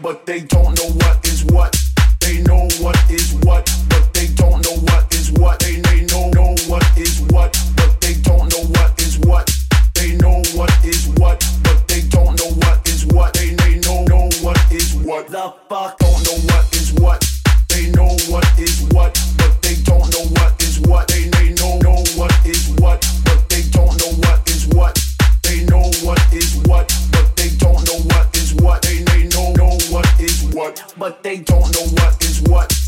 but they don't what is what.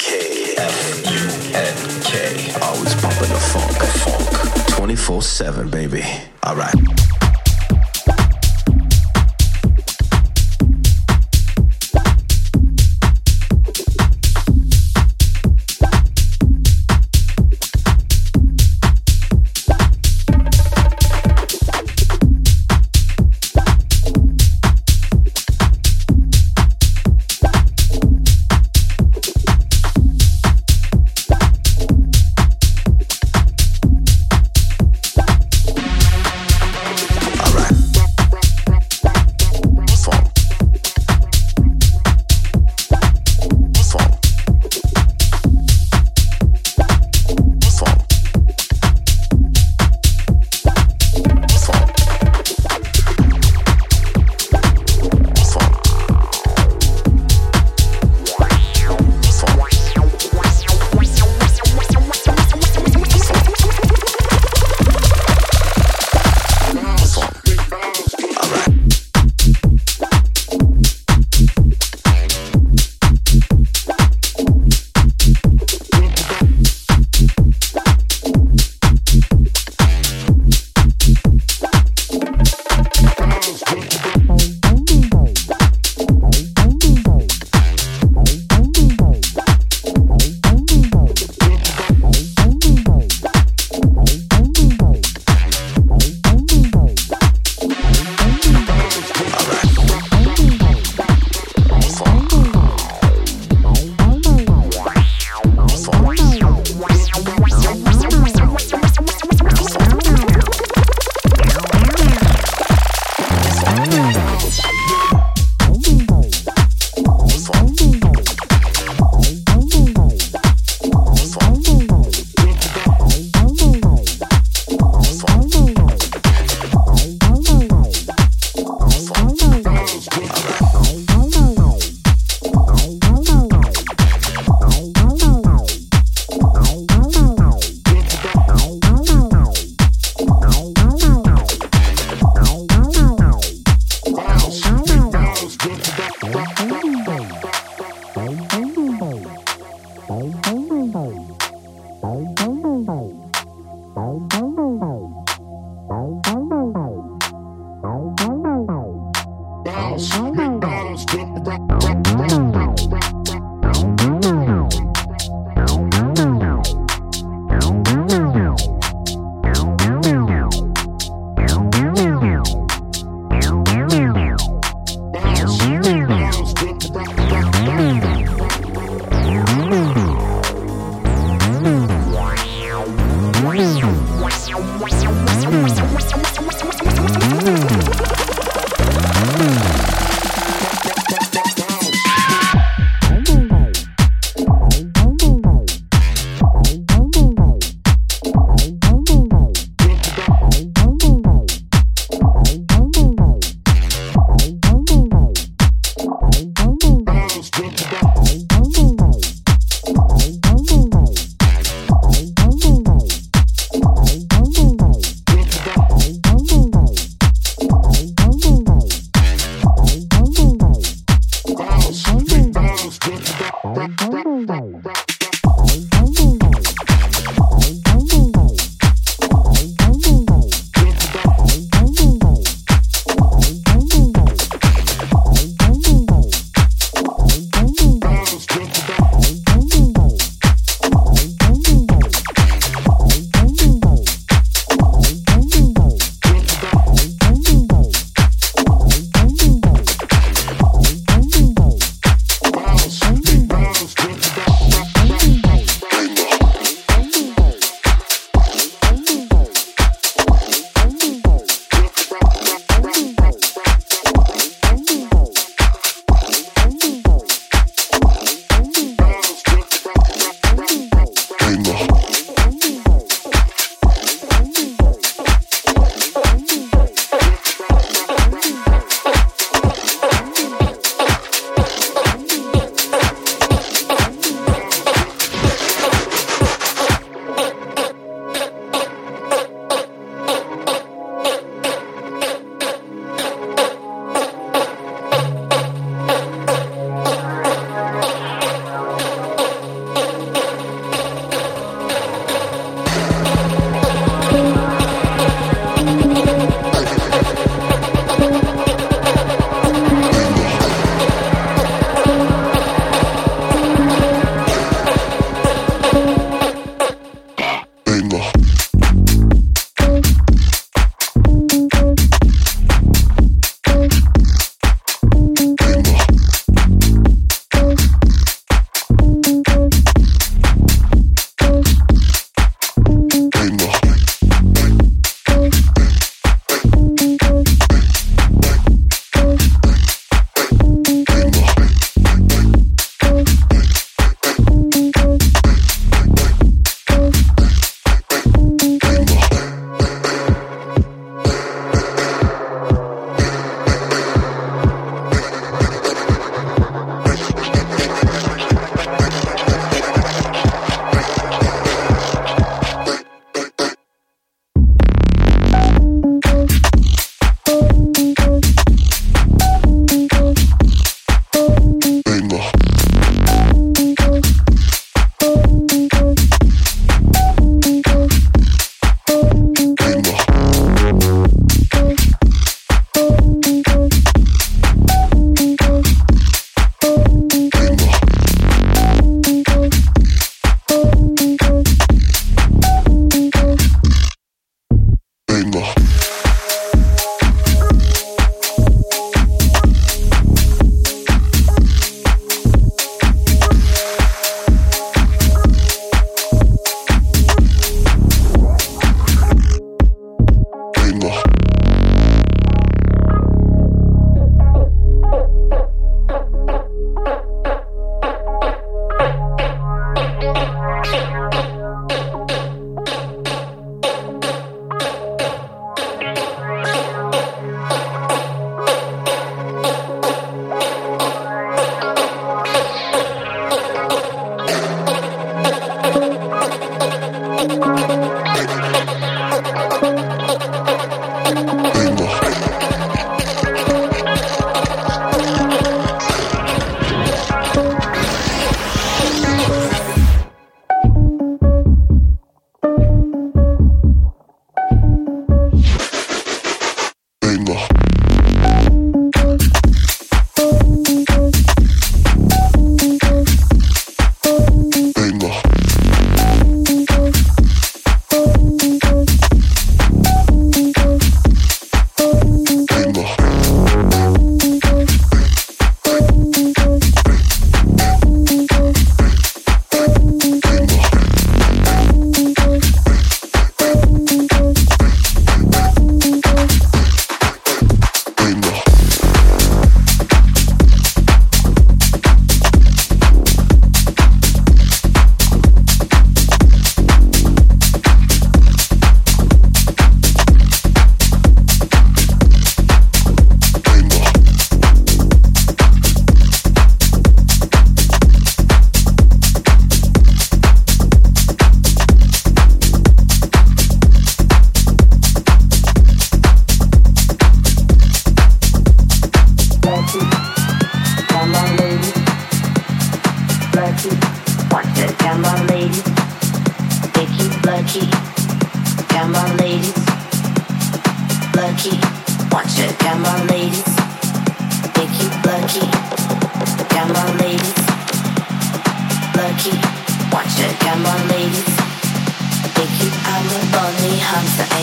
K-F-U-N-K. Always pumping the funk, funk. 24-7, baby. All right.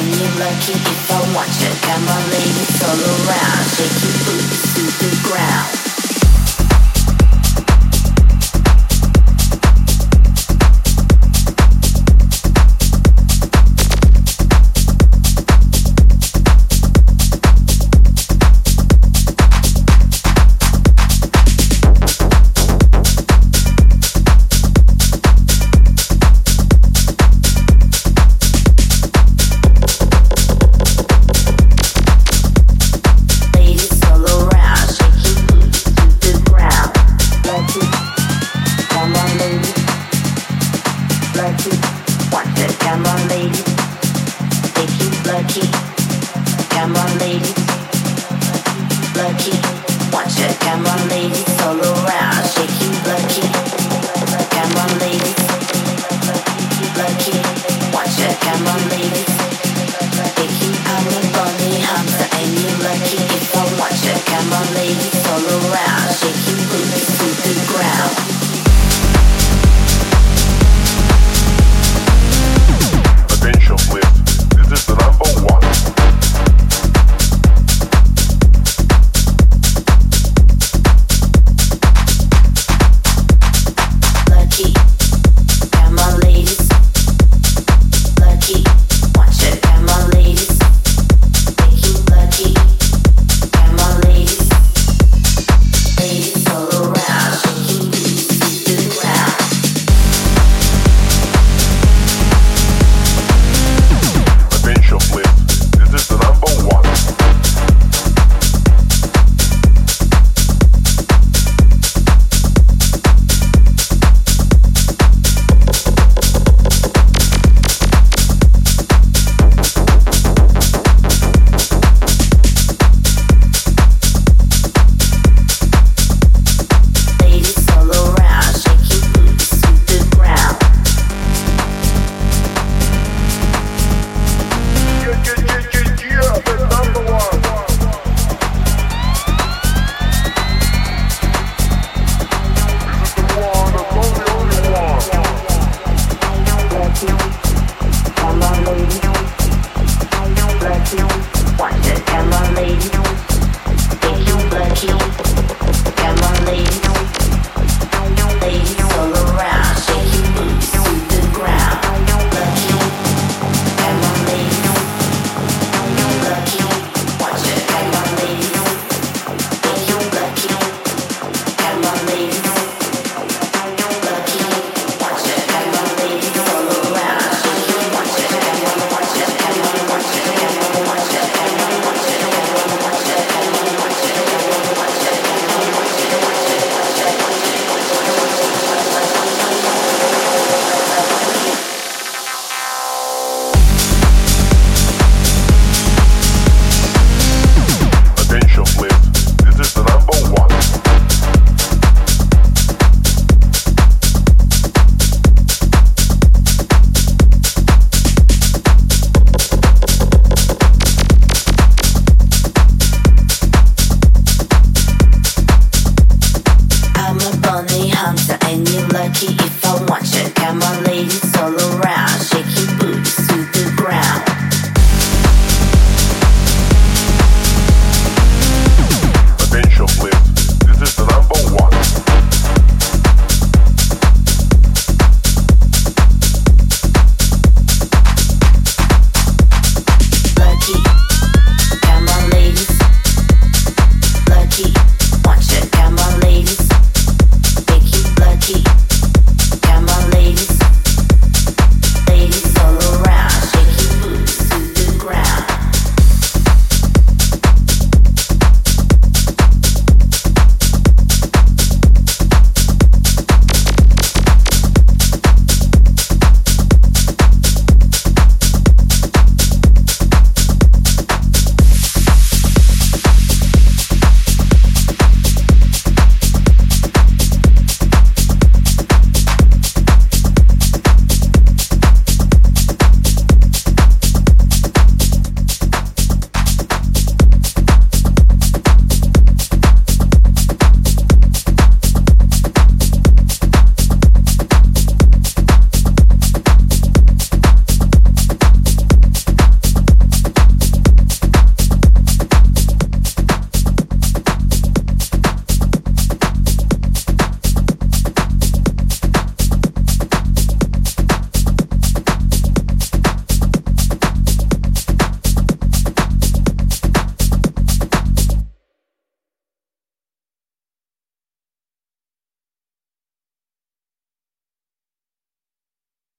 And you're lucky if I want to have my lady fall around, shake you. Come on, ladies.